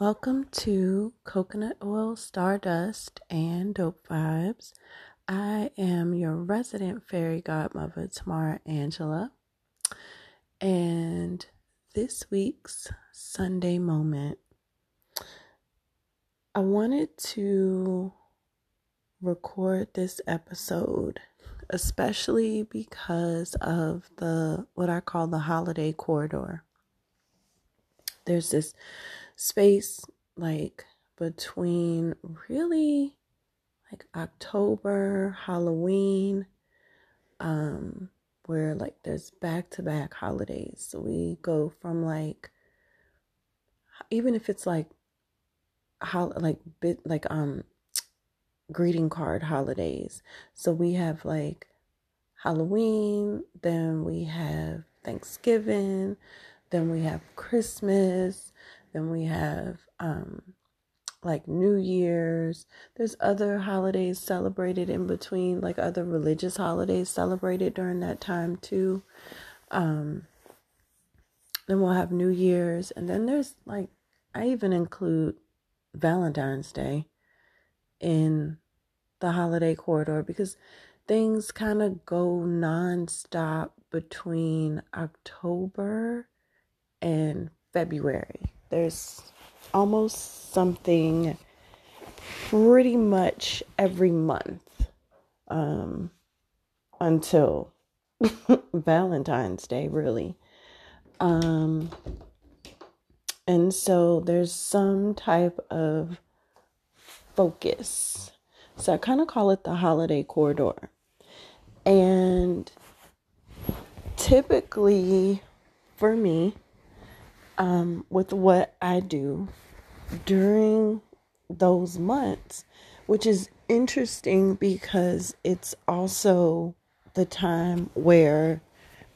Welcome to Coconut Oil, Stardust, and Dope Vibes. I am your resident fairy godmother, Tamara Angela. And this week's Sunday moment, I wanted to record this episode, especially because of the what I call the holiday corridor. There's this space like between really like October, Halloween, um, where like there's back to back holidays. So we go from like even if it's like how like bit like um greeting card holidays. So we have like Halloween, then we have Thanksgiving, then we have Christmas, then we have um, like New Year's. There's other holidays celebrated in between, like other religious holidays celebrated during that time too. Um, then we'll have New Year's, and then there's like I even include Valentine's Day in the holiday corridor because things kind of go nonstop between October and February. There's almost something pretty much every month um, until Valentine's Day, really. Um, and so there's some type of focus. So I kind of call it the holiday corridor. And typically for me, um, with what I do during those months, which is interesting because it's also the time where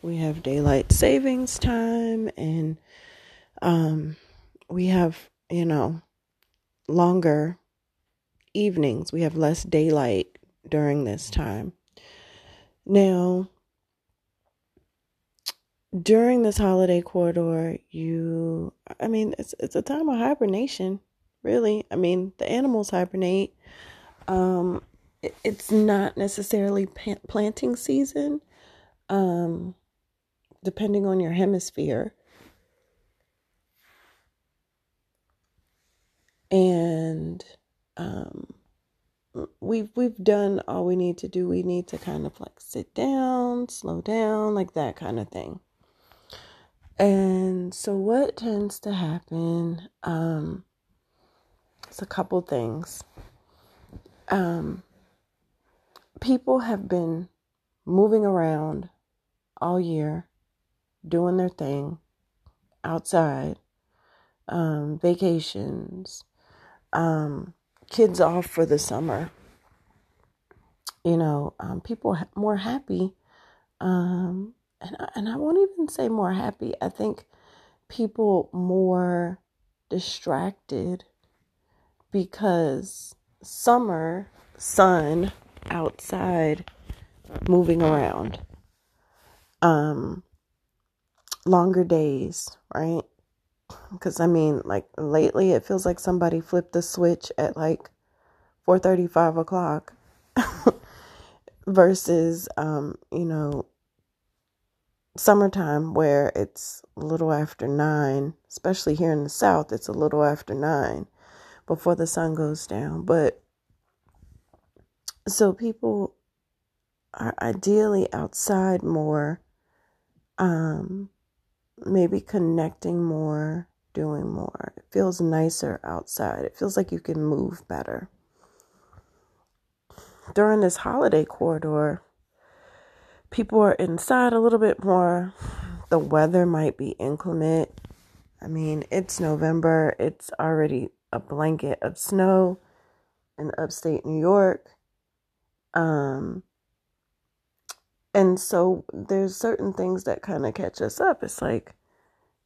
we have daylight savings time and um, we have, you know, longer evenings. We have less daylight during this time. Now, during this holiday corridor, you, I mean, it's it's a time of hibernation, really. I mean, the animals hibernate. Um, it, it's not necessarily pa- planting season, um, depending on your hemisphere. And um, we've we've done all we need to do. We need to kind of like sit down, slow down, like that kind of thing. And so, what tends to happen? Um, it's a couple things. Um, people have been moving around all year, doing their thing outside, um, vacations, um, kids off for the summer. You know, um, people ha- more happy um, and I, and I won't even say more happy. I think people more distracted because summer sun outside moving around um longer days right because i mean like lately it feels like somebody flipped the switch at like 4 35 o'clock versus um you know summertime where it's a little after nine, especially here in the south, it's a little after nine before the sun goes down. But so people are ideally outside more, um, maybe connecting more, doing more. It feels nicer outside. It feels like you can move better. During this holiday corridor, people are inside a little bit more. The weather might be inclement. I mean, it's November, it's already a blanket of snow in upstate New York. Um, and so there's certain things that kind of catch us up. It's like,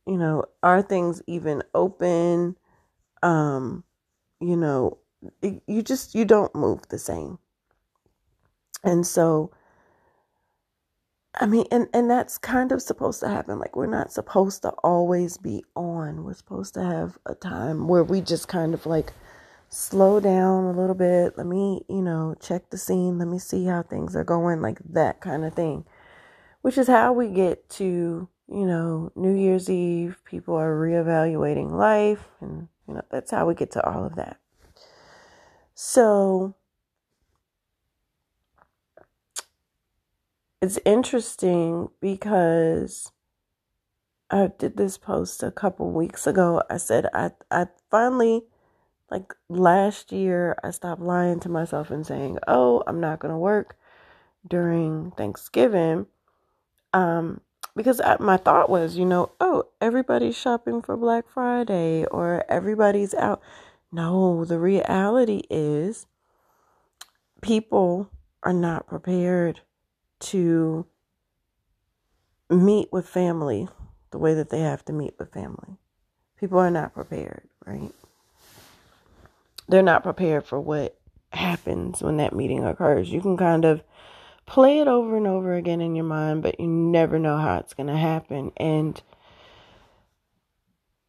you know, are things even open? Um, you know, you just you don't move the same. And so I mean, and, and that's kind of supposed to happen. Like, we're not supposed to always be on. We're supposed to have a time where we just kind of like slow down a little bit. Let me, you know, check the scene. Let me see how things are going, like that kind of thing. Which is how we get to, you know, New Year's Eve. People are reevaluating life. And, you know, that's how we get to all of that. So, it's interesting because I did this post a couple weeks ago. I said I I finally like last year I stopped lying to myself and saying, "Oh, I'm not going to work during Thanksgiving." Um because I, my thought was, you know, oh, everybody's shopping for Black Friday or everybody's out. No, the reality is people are not prepared to meet with family the way that they have to meet with family. People are not prepared, right? They're not prepared for what happens when that meeting occurs. You can kind of play it over and over again in your mind, but you never know how it's going to happen. And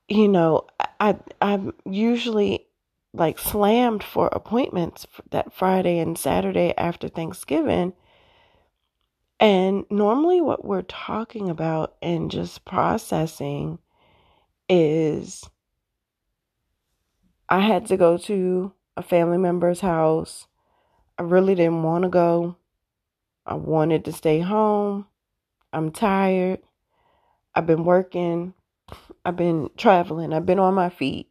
you know, I I'm usually like slammed for appointments that Friday and Saturday after Thanksgiving and normally, what we're talking about and just processing is I had to go to a family member's house. I really didn't want to go. I wanted to stay home. I'm tired. I've been working. I've been traveling. I've been on my feet.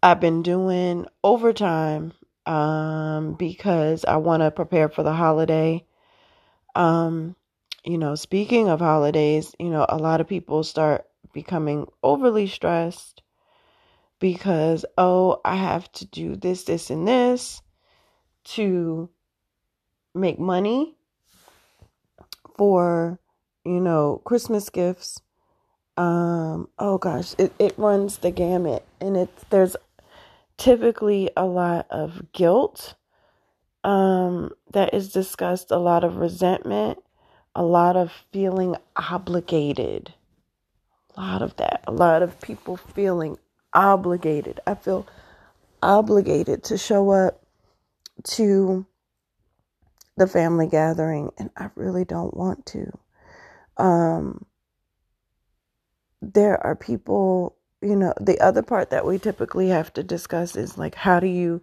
I've been doing overtime um, because I want to prepare for the holiday. Um, you know, speaking of holidays, you know, a lot of people start becoming overly stressed because, oh, I have to do this, this, and this to make money for, you know, Christmas gifts. Um, oh gosh, it, it runs the gamut and it's there's typically a lot of guilt um, that is discussed a lot of resentment, a lot of feeling obligated. A lot of that. A lot of people feeling obligated. I feel obligated to show up to the family gathering, and I really don't want to. Um, there are people, you know, the other part that we typically have to discuss is like, how do you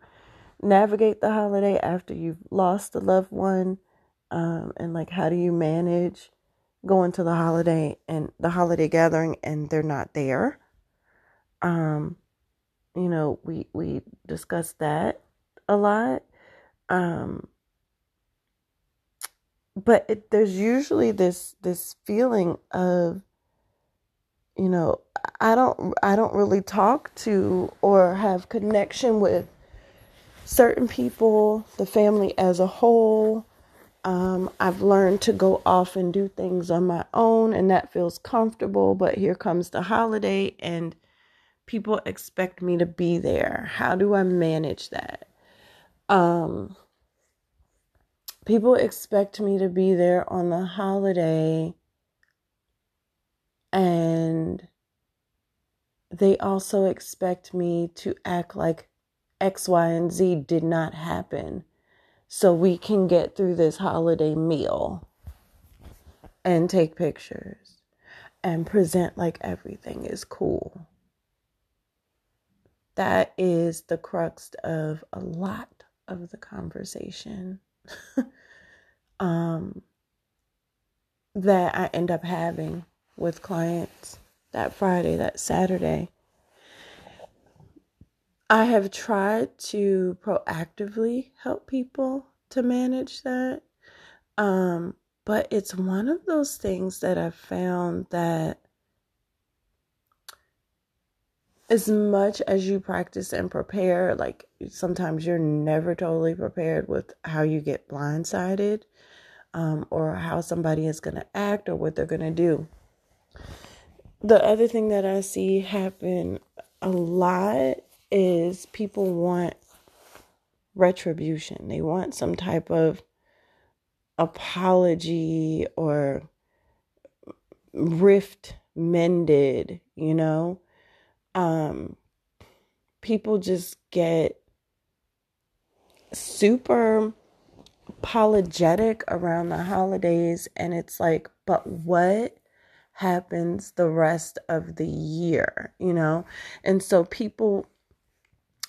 navigate the holiday after you've lost a loved one um, and like how do you manage going to the holiday and the holiday gathering and they're not there? Um you know we we discussed that a lot um but it, there's usually this this feeling of you know i don't i don't really talk to or have connection with certain people, the family as a whole. Um, I've learned to go off and do things on my own, and that feels comfortable. But here comes the holiday, and people expect me to be there. How do I manage that? Um, people expect me to be there on the holiday, and they also expect me to act like X, Y, and Z did not happen so we can get through this holiday meal and take pictures and present like everything is cool. That is the crux of a lot of the conversation um, that I end up having with clients that Friday, that Saturday. I have tried to proactively help people to manage that. Um, but it's one of those things that I've found that as much as you practice and prepare, like sometimes you're never totally prepared with how you get blindsided um, or how somebody is going to act or what they're going to do. The other thing that I see happen a lot is people want retribution. They want some type of apology or rift mended, you know? Um people just get super apologetic around the holidays and it's like but what happens the rest of the year you know and so people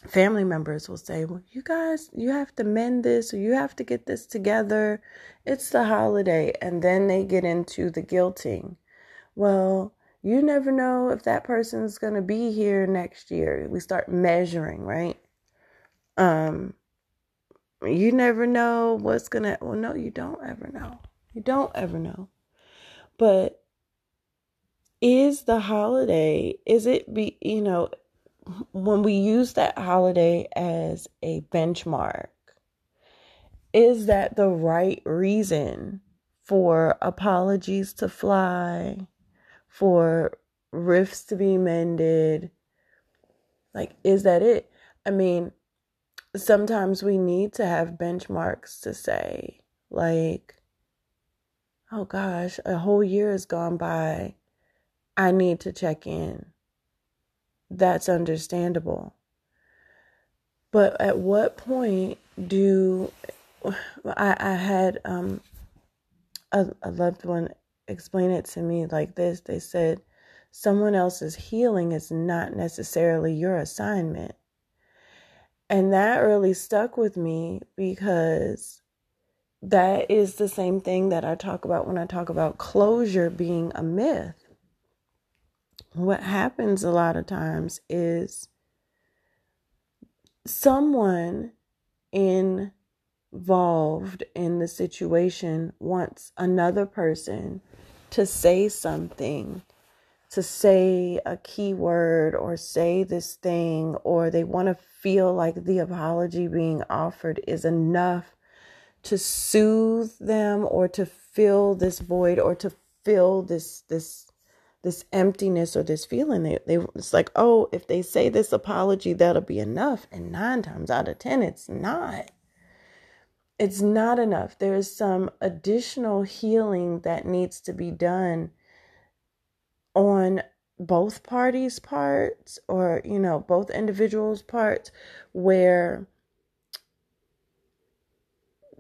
family members will say well you guys you have to mend this or you have to get this together. It's the holiday. And then they get into the guilting. Well you never know if that person's going to be here next year. We start measuring right? Um you never know what's gonna well no you don't ever know. You don't ever know. But is the holiday is it be you know when we use that holiday as a benchmark is that the right reason for apologies to fly for rifts to be mended like is that it i mean sometimes we need to have benchmarks to say, like, oh gosh, a whole year has gone by. I need to check in. That's understandable. But at what point do I, I had um, a, a loved one explain it to me like this? They said, someone else's healing is not necessarily your assignment. And that really stuck with me because that is the same thing that I talk about when I talk about closure being a myth. What happens a lot of times is someone involved in the situation wants another person to say something to say a keyword or say this thing, or they want to feel like the apology being offered is enough to soothe them or to fill this void or to fill this this this emptiness or this feeling. They, they it's like oh if they say this apology that'll be enough. And nine times out of ten it's not. It's not enough. There is some additional healing that needs to be done on both parties' parts or, you know, both individuals' parts where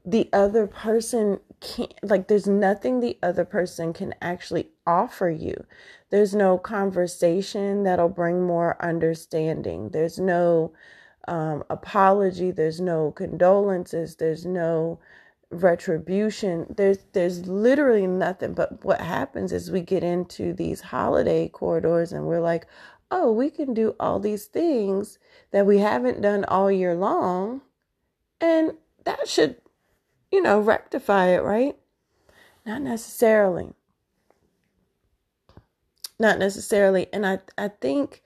the other person can't, like, there's nothing the other person can actually offer you. There's no conversation that'll bring more understanding. There's no um, apology. There's no condolences. There's no retribution there's there's literally nothing but what happens is we get into these holiday corridors and we're like oh we can do all these things that we haven't done all year long and that should you know rectify it right? Not necessarily. Not necessarily. And i i think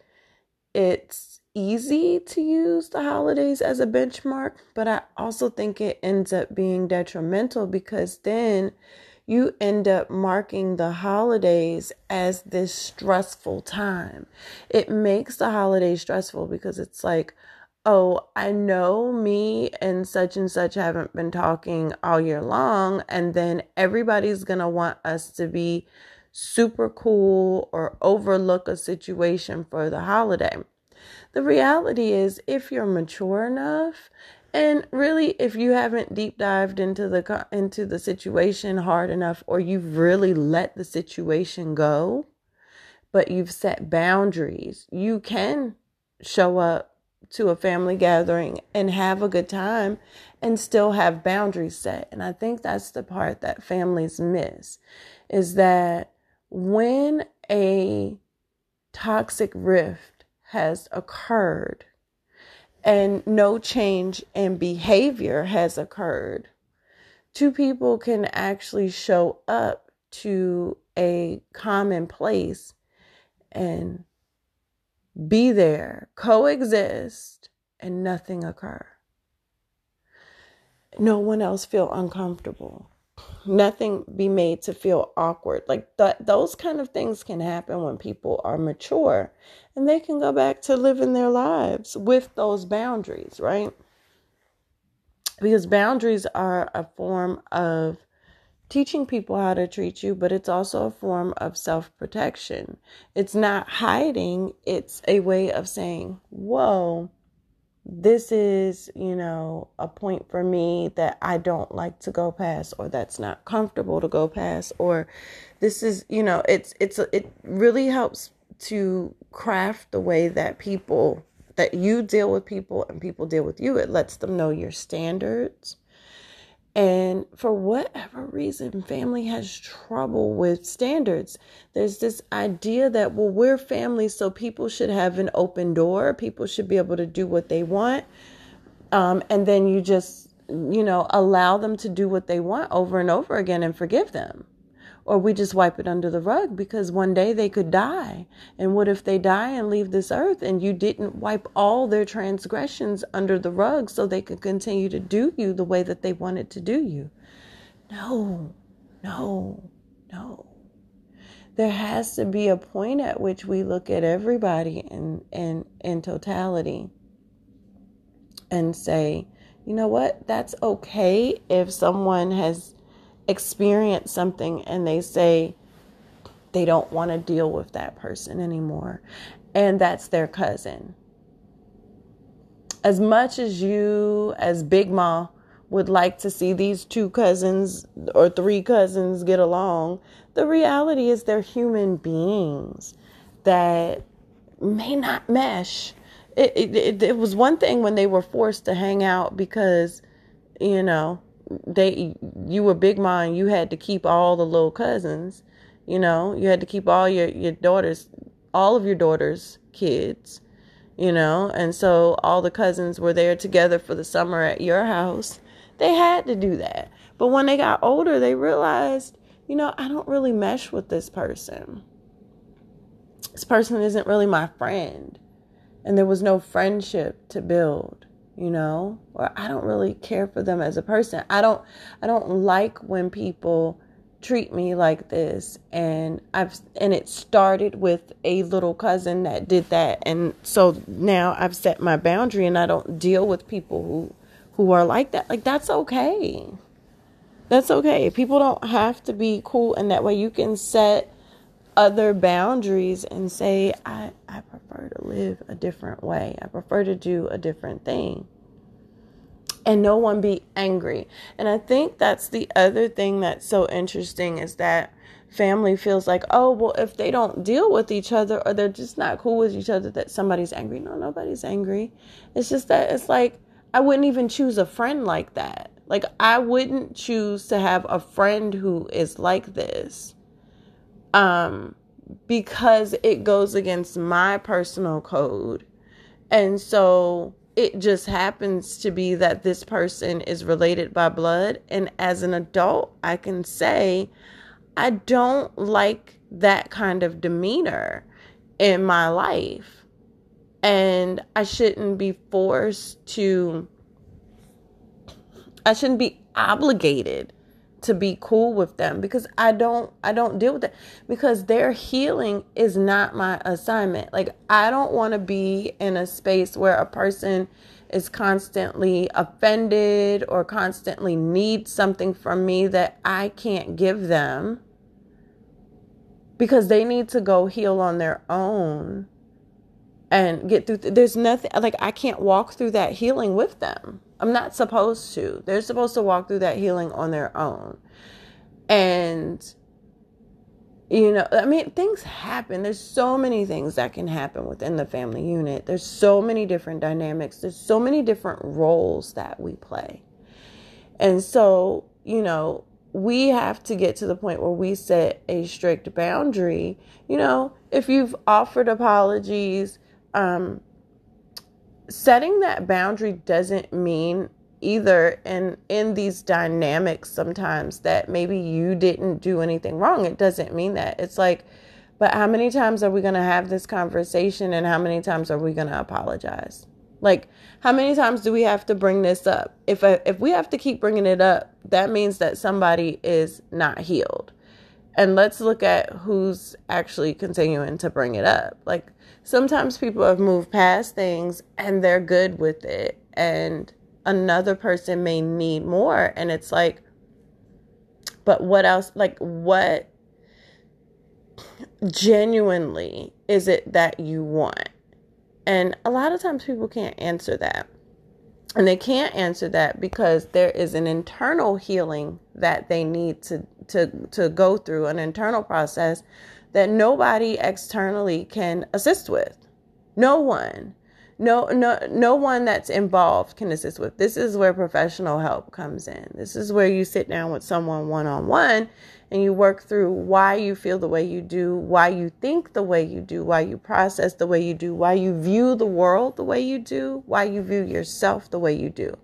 it's easy to use the holidays as a benchmark, but I also think it ends up being detrimental because then you end up marking the holidays as this stressful time. It makes the holidays stressful because it's like, oh, I know me and such and such haven't been talking all year long, and then everybody's gonna want us to be super cool or overlook a situation for the holiday. The reality is, if you're mature enough, and really, if you haven't deep dived into the into the situation hard enough, or you've really let the situation go, but you've set boundaries, you can show up to a family gathering and have a good time and still have boundaries set. And I think that's the part that families miss is that when a toxic rift has occurred and no change in behavior has occurred, two people can actually show up to a common place and be there, coexist, and nothing occur. No one else feel uncomfortable nothing be made to feel awkward. Like those kind of things can happen when people are mature and they can go back to living their lives with those boundaries, right? Because boundaries are a form of teaching people how to treat you, but it's also a form of self protection. It's not hiding, it's a way of saying, Whoa, this is, you know, a point for me that I don't like to go past or that's not comfortable to go past or this is, you know, it's it's it really helps to craft the way that people that you deal with people and people deal with you. It lets them know your standards. And for whatever reason, family has trouble with standards. There's this idea that, well, we're family, so people should have an open door. People should be able to do what they want. Um, and then you just, you know, allow them to do what they want over and over again and forgive them or we just wipe it under the rug because one day they could die. And what if they die and leave this earth and you didn't wipe all their transgressions under the rug so they could continue to do you the way that they wanted to do you? No, no, no. There has to be a point at which we look at everybody in in in totality and say, you know what? That's okay if someone has experience something and they say they don't want to deal with that person anymore. And that's their cousin. As much as you, as Big Ma, would like to see these two cousins or three cousins get along, the reality is they're human beings that may not mesh. It, it, it, it was one thing when they were forced to hang out because, you know, they you were big mom you had to keep all the little cousins you know? You had to keep all your your daughters all of your daughters kids you know? And so all the cousins were there together for the summer at your house. They had to do that. But when they got older they realized you know i don't really mesh with this person. This person isn't really my friend. And there was no friendship to build you know or i don't really care for them as a person. I don't i don't like when people treat me like this. And i've and it started with a little cousin that did that. And so now i've set my boundary and i don't deal with people who who are like that. Like that's okay. That's okay. People don't have to be cool in that way. You can set other boundaries and say i i prefer to live a different way i prefer to do a different thing and no one be angry. And I think that's the other thing that's so interesting is that family feels like, oh, well, if they don't deal with each other or they're just not cool with each other, that somebody's angry. No, nobody's angry. It's just that it's like, I wouldn't even choose a friend like that. Like, I wouldn't choose to have a friend who is like this. Um, because it goes against my personal code. And so it just happens to be that this person is related by blood. And as an adult, I can say, I don't like that kind of demeanor in my life. And I shouldn't be forced to, I shouldn't be obligated to be cool with them because I don't I don't deal with that because their healing is not my assignment. Like I don't want to be in a space where a person is constantly offended or constantly needs something from me that I can't give them because they need to go heal on their own and get through th- there's nothing like I can't walk through that healing with them. I'm not supposed to. They're supposed to walk through that healing on their own. And you know, I mean, things happen. There's so many things that can happen within the family unit. There's so many different dynamics. There's so many different roles that we play. And so, you know, we have to get to the point where we set a strict boundary. You know, if you've offered apologies, um, setting that boundary doesn't mean either in in these dynamics sometimes that maybe you didn't do anything wrong. It doesn't mean that. It's like but how many times are we going to have this conversation and how many times are we going to apologize? Like how many times do we have to bring this up? If I, if we have to keep bringing it up that means that somebody is not healed and let's look at who's actually continuing to bring it up. Like sometimes people have moved past things and they're good with it. And another person may need more. And it's like but what else like what genuinely is it that you want? And a lot of times people can't answer that and they can't answer that because there is an internal healing that they need to to to go through an internal process that nobody externally can assist with. No one. No no no one that's involved can assist with. This is where professional help comes in. This is where you sit down with someone one on one and you work through why you feel the way you do why you think the way you do why you process the way you do why you view the world the way you do why you view yourself the way you do.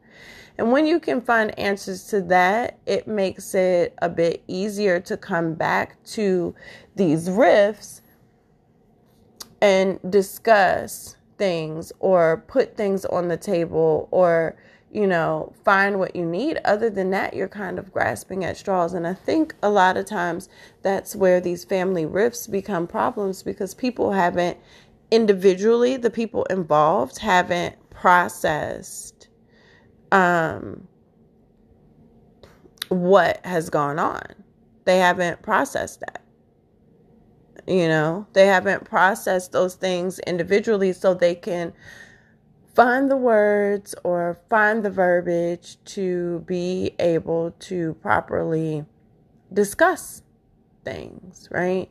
And when you can find answers to that it makes it a bit easier to come back to these rifts and discuss things or put things on the table or you know find what you need. Other than that you're kind of grasping at straws. And i think a lot of times that's where these family rifts become problems because people haven't individually the people involved haven't processed um what has gone on. They haven't processed that you know, they haven't processed those things individually so they can find the words or find the verbiage to be able to properly discuss things, right?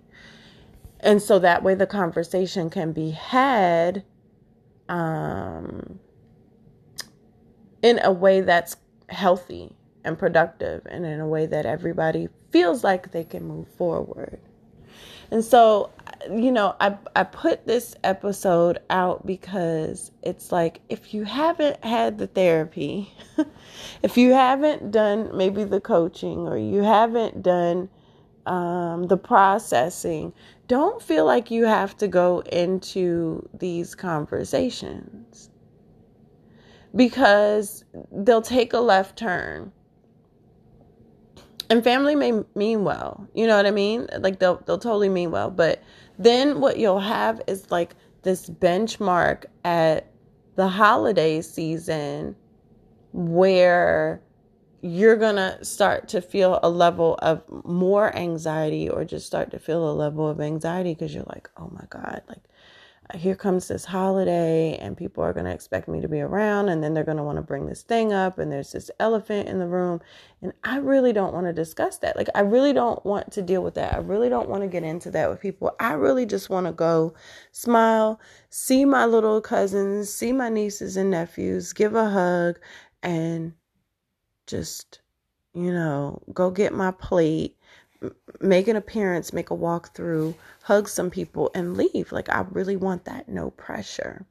And so that way the conversation can be had um, in a way that's healthy and productive and in a way that everybody feels like they can move forward. And so, you know, I I put this episode out because it's like if you haven't had the therapy, if you haven't done maybe the coaching or you haven't done um, the processing, don't feel like you have to go into these conversations because they'll take a left turn and family may mean well you know what i mean? Like they'll they'll totally mean well but then what you'll have is like this benchmark at the holiday season where you're going to start to feel a level of more anxiety or just start to feel a level of anxiety because you're like oh my god like here comes this holiday and people are going to expect me to be around and then they're going to want to bring this thing up and there's this elephant in the room and I really don't want to discuss that. Like I really don't want to deal with that. I really don't want to get into that with people. I really just want to go smile, see my little cousins, see my nieces and nephews, give a hug and just you know, go get my plate make an appearance, make a walk through, hug some people, and leave. Like, I really want that no pressure.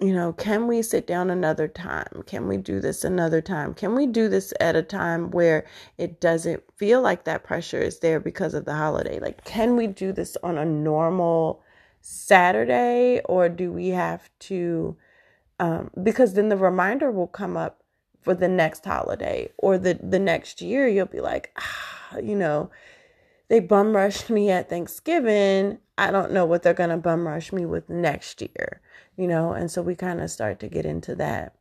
You know, can we sit down another time? Can we do this another time? Can we do this at a time where it doesn't feel like that pressure is there because of the holiday? Like, can we do this on a normal Saturday or do we have to? Um, because then the reminder will come up for the next holiday or the, the next year. You'll be like, ah, you know, they bum rushed me at Thanksgiving. I don't know what they're going to bum rush me with next year, you know? And so we kind of start to get into that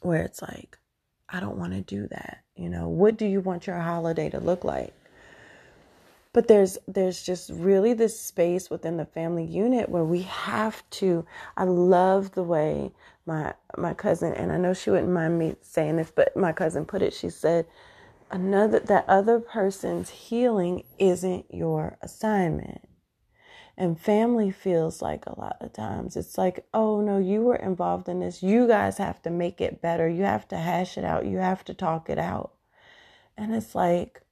where it's like, I don't want to do that. You know, what do you want your holiday to look like? But there's there's just really this space within the family unit where we have to I love the way my my cousin and I know she wouldn't mind me saying this, but my cousin put it. She said, another that other person's healing isn't your assignment. And family feels like a lot of times it's like, oh no, you were involved in this. You guys have to make it better. You have to hash it out. You have to talk it out. And it's like,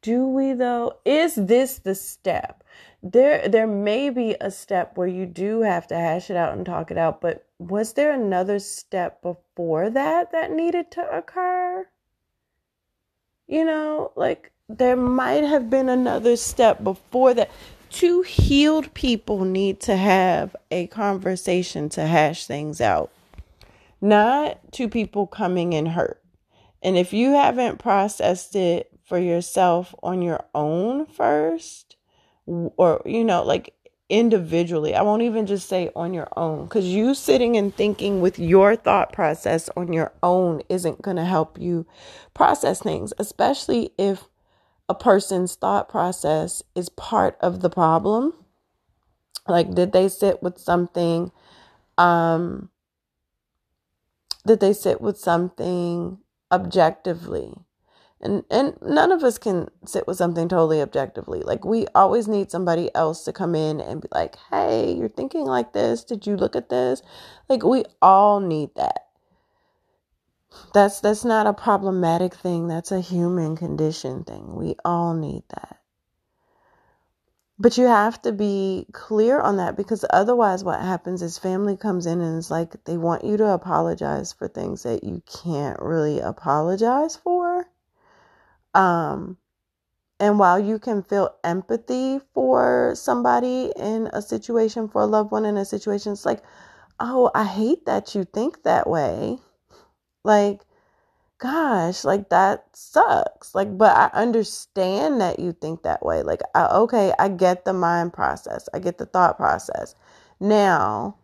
do we though? Is this the step? There there may be a step where you do have to hash it out and talk it out, but was there another step before that that needed to occur? You know, like there might have been another step before that. Two healed people need to have a conversation to hash things out, not two people coming in hurt. And if you haven't processed it for yourself on your own first, or, you know, like individually. I won't even just say on your own because you sitting and thinking with your thought process on your own isn't going to help you process things, especially if a person's thought process is part of the problem. Like, did they sit with something? Um, did they sit with something objectively? And and none of us can sit with something totally objectively. Like we always need somebody else to come in and be like hey you're thinking like this. Did you look at this? Like we all need that. That's that's not a problematic thing. That's a human condition thing. We all need that. But you have to be clear on that because otherwise what happens is family comes in and it's like they want you to apologize for things that you can't really apologize for um, and while you can feel empathy for somebody in a situation, for a loved one in a situation, it's like, oh, I hate that you think that way. Like, gosh, like that sucks. Like, but I understand that you think that way. Like, I, okay, I get the mind process, I get the thought process. Now,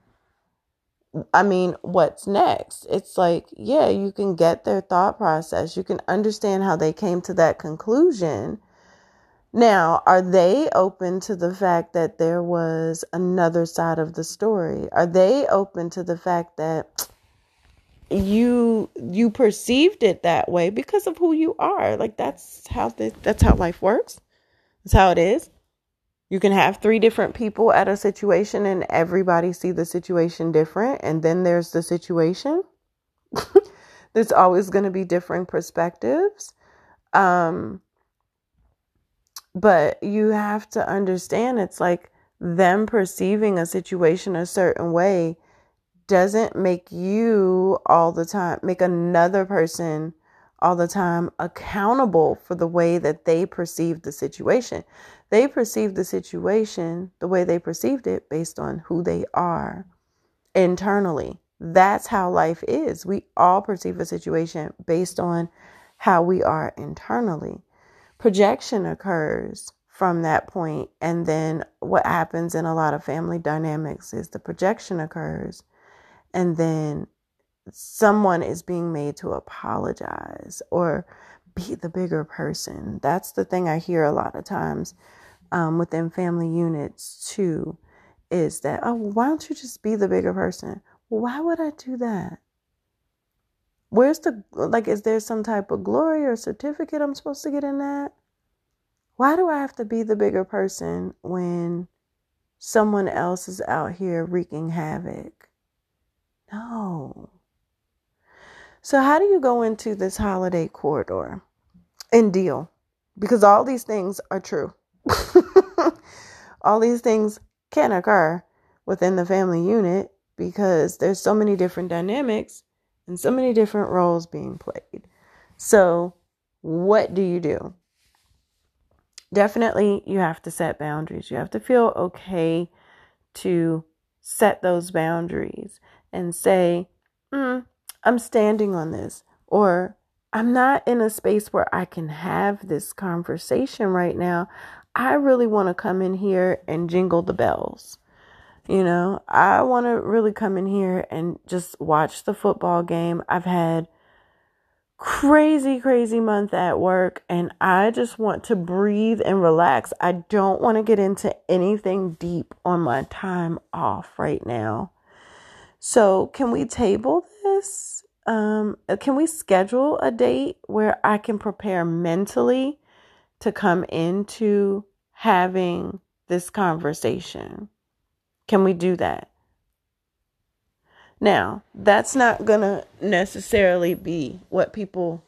I mean, what's next? It's like, yeah, you can get their thought process. You can understand how they came to that conclusion. Now, are they open to the fact that there was another side of the story? Are they open to the fact that you you perceived it that way because of who you are? Like that's how the, that's how life works. That's how it is. You can have three different people at a situation and everybody see the situation different. And then there's the situation. there's always going to be different perspectives. Um, but you have to understand it's like them perceiving a situation a certain way doesn't make you all the time, make another person all the time accountable for the way that they perceive the situation. They perceive the situation the way they perceived it based on who they are internally. That's how life is. We all perceive a situation based on how we are internally. Projection occurs from that point, and then what happens in a lot of family dynamics is the projection occurs, and then someone is being made to apologize or be the bigger person. That's the thing I hear a lot of times um, within family units too is that, oh, why don't you just be the bigger person? why would I do that? Where's the, like, is there some type of glory or certificate I'm supposed to get in that? Why do I have to be the bigger person when someone else is out here wreaking havoc? No. So, how do you go into this holiday corridor and deal? Because all these things are true. all these things can occur within the family unit because there's so many different dynamics and so many different roles being played. So, what do you do? Definitely, you have to set boundaries. You have to feel okay to set those boundaries and say, mm, I'm standing on this, or I'm not in a space where I can have this conversation right now. I really want to come in here and jingle the bells. You know, I want to really come in here and just watch the football game. I've had crazy crazy month at work and I just want to breathe and relax. I don't want to get into anything deep on my time off right now. So, can we table this? Um, can we schedule a date where I can prepare mentally to come into having this conversation? Can we do that? Now, that's not going to necessarily be what people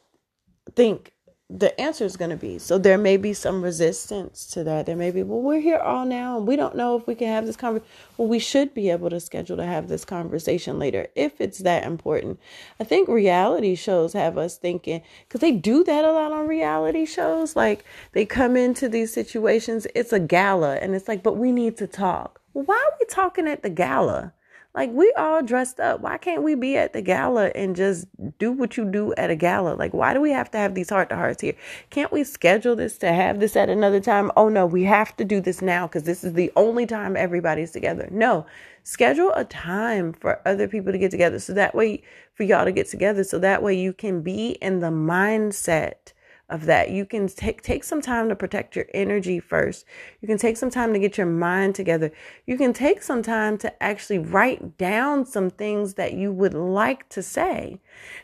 think the answer is going to be. So there may be some resistance to that. There may be, well, we're here all now and we don't know if we can have this conversation. Well, we should be able to schedule to have this conversation later if it's that important. I think reality shows have us thinking, because they do that a lot on reality shows. Like they come into these situations, it's a gala and it's like, but we need to talk. Well, why are we talking at the gala? Like we all dressed up. Why can't we be at the gala and just do what you do at a gala? Like why do we have to have these heart to hearts here? Can't we schedule this to have this at another time? Oh no, we have to do this now because this is the only time everybody's together. No. Schedule a time for other people to get together so that way for y'all to get together so that way you can be in the mindset of that. You can take take some time to protect your energy first. You can take some time to get your mind together. You can take some time to actually write down some things that you would like to say.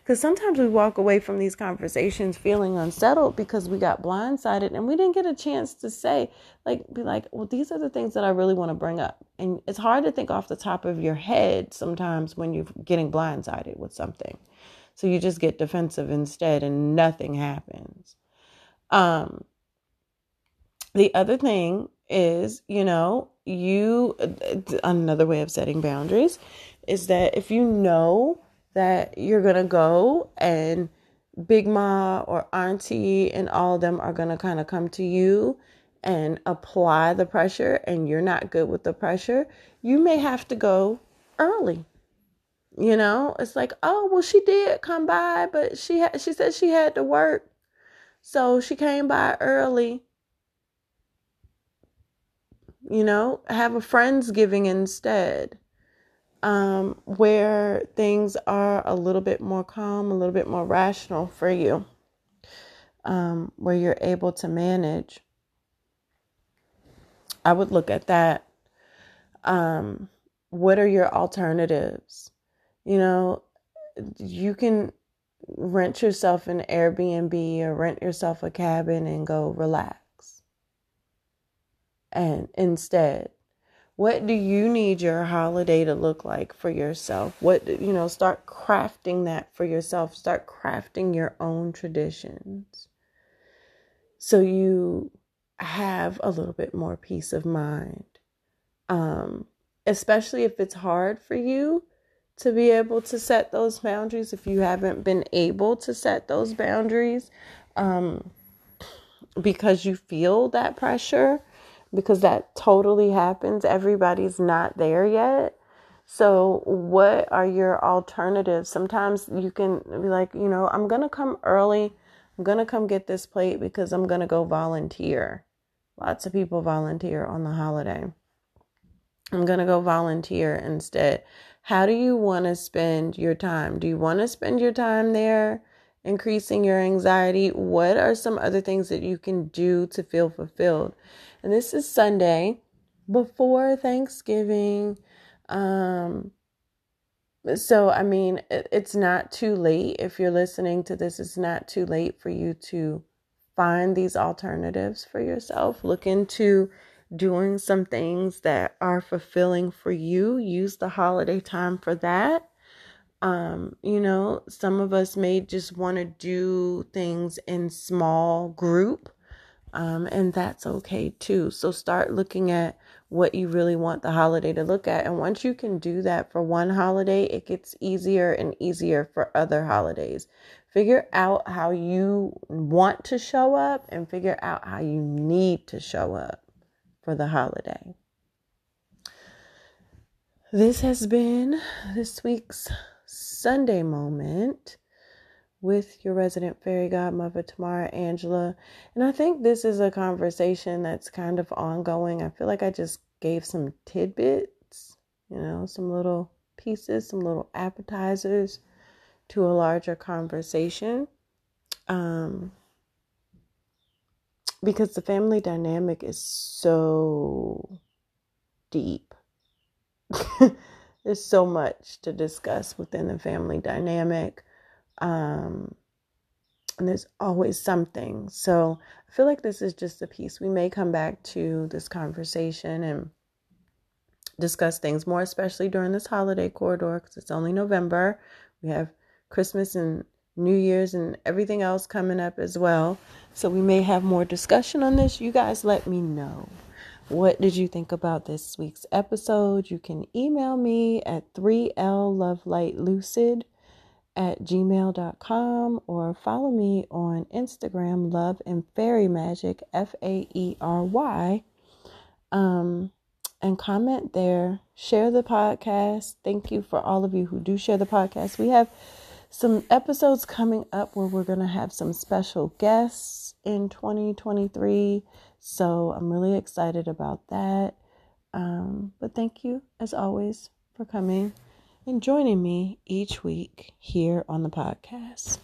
Cuz sometimes we walk away from these conversations feeling unsettled because we got blindsided and we didn't get a chance to say like be like, "Well, these are the things that I really want to bring up." And it's hard to think off the top of your head sometimes when you're getting blindsided with something. So you just get defensive instead and nothing happens. Um, the other thing is, you know, you, another way of setting boundaries is that if you know that you're going to go and Big Ma or Auntie and all of them are going to kind of come to you and apply the pressure and you're not good with the pressure, you may have to go early. You know, it's like, oh, well, she did come by, but she had, she said she had to work. So she came by early. You know, have a Friendsgiving instead. Um, where things are a little bit more calm, a little bit more rational for you. Um, where you're able to manage. I would look at that. Um, what are your alternatives? You know, you can rent yourself an Airbnb or rent yourself a cabin and go relax. And instead, what do you need your holiday to look like for yourself? What, you know, start crafting that for yourself. Start crafting your own traditions so you have a little bit more peace of mind. Um, especially if it's hard for you to be able to set those boundaries if you haven't been able to set those boundaries um, because you feel that pressure because that totally happens. Everybody's not there yet. So what are your alternatives? Sometimes you can be like you know i'm gonna come early. I'm gonna come get this plate because i'm gonna go volunteer. Lots of people volunteer on the holiday. I'm gonna go volunteer instead how do you want to spend your time? Do you want to spend your time there increasing your anxiety? What are some other things that you can do to feel fulfilled? And this is Sunday before Thanksgiving. Um, so, I mean, it's not too late. If you're listening to this, it's not too late for you to find these alternatives for yourself. Look into doing some things that are fulfilling for you. Use the holiday time for that. Um, you know, some of us may just want to do things in small group. Um, and that's okay too. So start looking at what you really want the holiday to look at. And once you can do that for one holiday, it gets easier and easier for other holidays. Figure out how you want to show up and figure out how you need to show up for the holiday. This has been this week's Sunday moment with your resident fairy godmother, Tamara Angela. And I think this is a conversation that's kind of ongoing. I feel like I just gave some tidbits, you know, some little pieces, some little appetizers to a larger conversation. Um, because the family dynamic is so deep. There's so much to discuss within the family dynamic. Um, and there's always something. So I feel like this is just a piece. We may come back to this conversation and discuss things more, especially during this holiday corridor because it's only November. We have Christmas and New Year's and everything else coming up as well. So we may have more discussion on this. You guys let me know. What did you think about this week's episode? You can email me at 3llovelightlucid at gmail.com or follow me on Instagram, Love and Faery Magic, F A E R Y. Um, and comment there. Share the podcast. Thank you for all of you who do share the podcast. We have some episodes coming up where we're going to have some special guests in 2023. So I'm really excited about that. Um, but thank you, as always, for coming and joining me each week here on the podcast.